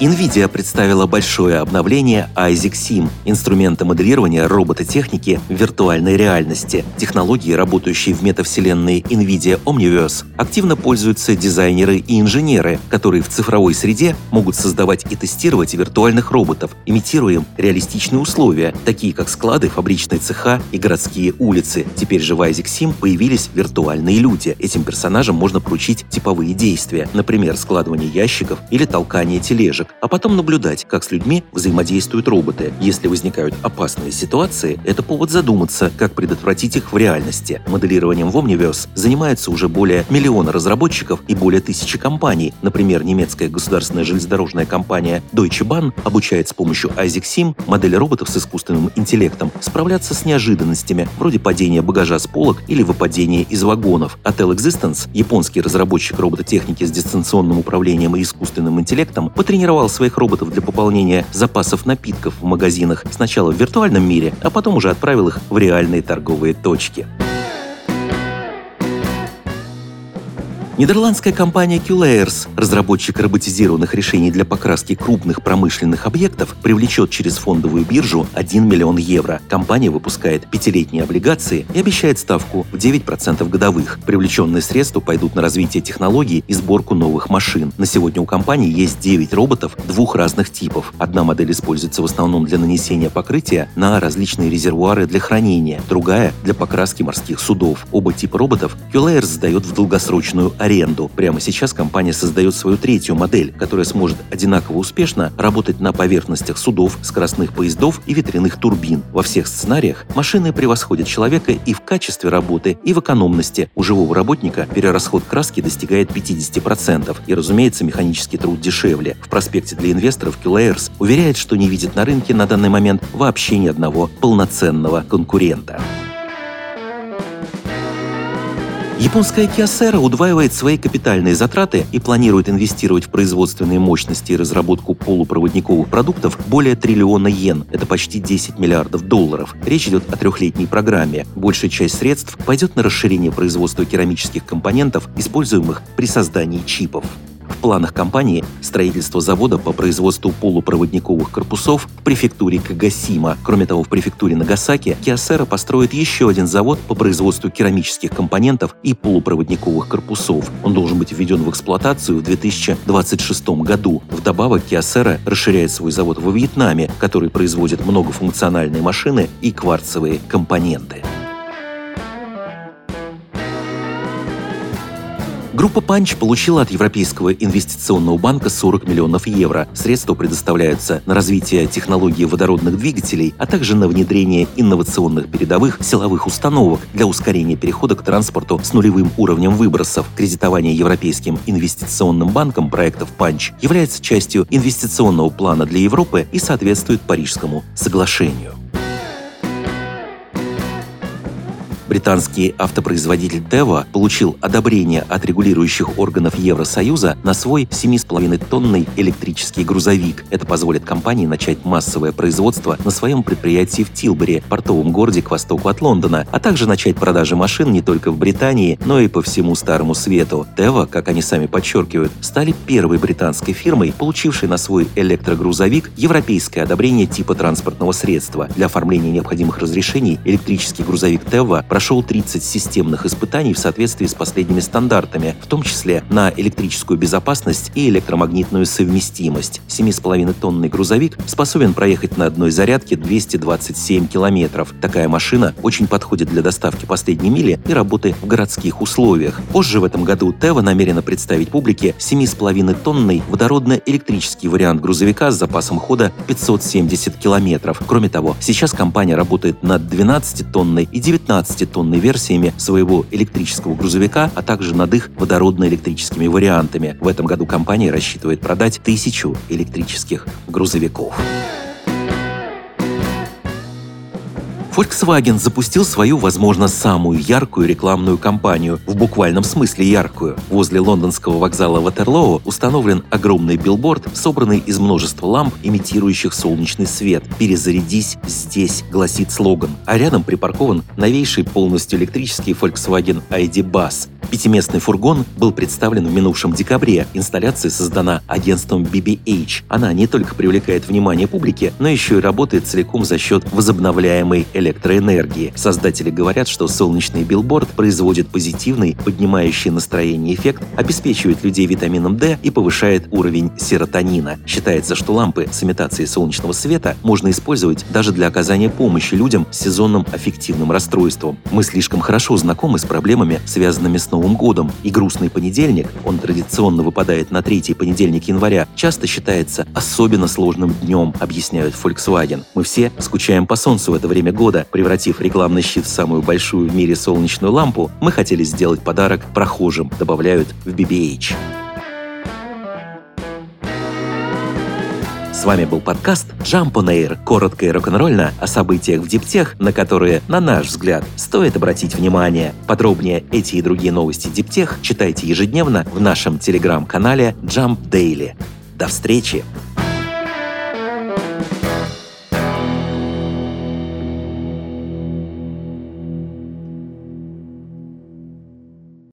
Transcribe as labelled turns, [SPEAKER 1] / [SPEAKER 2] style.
[SPEAKER 1] NVIDIA представила большое обновление Isaac Sim – инструмента моделирования робототехники в виртуальной реальности. Технологии, работающие в метавселенной NVIDIA Omniverse, активно пользуются дизайнеры и инженеры, которые в цифровой среде могут создавать и тестировать виртуальных роботов, имитируя им реалистичные условия, такие как склады, фабричные цеха и городские улицы. Теперь же в Isaac Sim появились виртуальные люди. Этим персонажам можно поручить типовые действия, например, складывание ящиков или толкание тележек а потом наблюдать, как с людьми взаимодействуют роботы. Если возникают опасные ситуации, это повод задуматься, как предотвратить их в реальности. Моделированием в Omniverse занимается уже более миллиона разработчиков и более тысячи компаний. Например, немецкая государственная железнодорожная компания Deutsche Bahn обучает с помощью Isaac Sim модели роботов с искусственным интеллектом справляться с неожиданностями, вроде падения багажа с полок или выпадения из вагонов. А Existence, японский разработчик робототехники с дистанционным управлением и искусственным интеллектом, потренировал тренировал своих роботов для пополнения запасов напитков в магазинах сначала в виртуальном мире, а потом уже отправил их в реальные торговые точки. Нидерландская компания QLayers, разработчик роботизированных решений для покраски крупных промышленных объектов, привлечет через фондовую биржу 1 миллион евро. Компания выпускает пятилетние облигации и обещает ставку в 9% годовых. Привлеченные средства пойдут на развитие технологий и сборку новых машин. На сегодня у компании есть 9 роботов двух разных типов. Одна модель используется в основном для нанесения покрытия на различные резервуары для хранения, другая — для покраски морских судов. Оба типа роботов QLayers сдает в долгосрочную аренду. Прямо сейчас компания создает свою третью модель, которая сможет одинаково успешно работать на поверхностях судов, скоростных поездов и ветряных турбин. Во всех сценариях машины превосходят человека и в качестве работы, и в экономности. У живого работника перерасход краски достигает 50%, и, разумеется, механический труд дешевле. В проспекте для инвесторов Q-Layers уверяет, что не видит на рынке на данный момент вообще ни одного полноценного конкурента. Японская Kyocera удваивает свои капитальные затраты и планирует инвестировать в производственные мощности и разработку полупроводниковых продуктов более триллиона йен. Это почти 10 миллиардов долларов. Речь идет о трехлетней программе. Большая часть средств пойдет на расширение производства керамических компонентов, используемых при создании чипов. Планах компании строительство завода по производству полупроводниковых корпусов в префектуре Кагасима. Кроме того, в префектуре Нагасаки Киосера построит еще один завод по производству керамических компонентов и полупроводниковых корпусов. Он должен быть введен в эксплуатацию в 2026 году. Вдобавок, Киосера расширяет свой завод во Вьетнаме, который производит многофункциональные машины и кварцевые компоненты. Группа «Punch» получила от Европейского инвестиционного банка 40 миллионов евро. Средства предоставляются на развитие технологии водородных двигателей, а также на внедрение инновационных передовых силовых установок для ускорения перехода к транспорту с нулевым уровнем выбросов. Кредитование Европейским инвестиционным банком проектов «Punch» является частью инвестиционного плана для Европы и соответствует Парижскому соглашению. Британский автопроизводитель Тева получил одобрение от регулирующих органов Евросоюза на свой 7,5-тонный электрический грузовик. Это позволит компании начать массовое производство на своем предприятии в Тилбери, портовом городе к востоку от Лондона, а также начать продажи машин не только в Британии, но и по всему Старому Свету. Тева, как они сами подчеркивают, стали первой британской фирмой, получившей на свой электрогрузовик европейское одобрение типа транспортного средства. Для оформления необходимых разрешений электрический грузовик Тева прошел 30 системных испытаний в соответствии с последними стандартами, в том числе на электрическую безопасность и электромагнитную совместимость. 7,5-тонный грузовик способен проехать на одной зарядке 227 километров. Такая машина очень подходит для доставки последней мили и работы в городских условиях. Позже в этом году Тева намерена представить публике 7,5-тонный водородно-электрический вариант грузовика с запасом хода 570 километров. Кроме того, сейчас компания работает над 12-тонной и 19 тонной версиями своего электрического грузовика, а также над их водородно-электрическими вариантами. В этом году компания рассчитывает продать тысячу электрических грузовиков. Volkswagen запустил свою, возможно, самую яркую рекламную кампанию, в буквальном смысле яркую. Возле лондонского вокзала Ватерлоу установлен огромный билборд, собранный из множества ламп, имитирующих солнечный свет. «Перезарядись здесь», гласит слоган. А рядом припаркован новейший полностью электрический Volkswagen ID Buzz. Пятиместный фургон был представлен в минувшем декабре. Инсталляция создана агентством BBH. Она не только привлекает внимание публики, но еще и работает целиком за счет возобновляемой электроэнергии. Создатели говорят, что солнечный билборд производит позитивный, поднимающий настроение эффект, обеспечивает людей витамином D и повышает уровень серотонина. Считается, что лампы с имитацией солнечного света можно использовать даже для оказания помощи людям с сезонным аффективным расстройством. Мы слишком хорошо знакомы с проблемами, связанными с Новым годом, и грустный понедельник, он традиционно выпадает на третий понедельник января, часто считается особенно сложным днем, объясняют Volkswagen. Мы все скучаем по солнцу в это время года. Превратив рекламный щит в самую большую в мире солнечную лампу, мы хотели сделать подарок прохожим, добавляют в BBH. С вами был подкаст Jump on Air, коротко и рок-н-ролльно о событиях в Диптех, на которые, на наш взгляд, стоит обратить внимание. Подробнее эти и другие новости Диптех читайте ежедневно в нашем телеграм-канале Jump Daily. До встречи!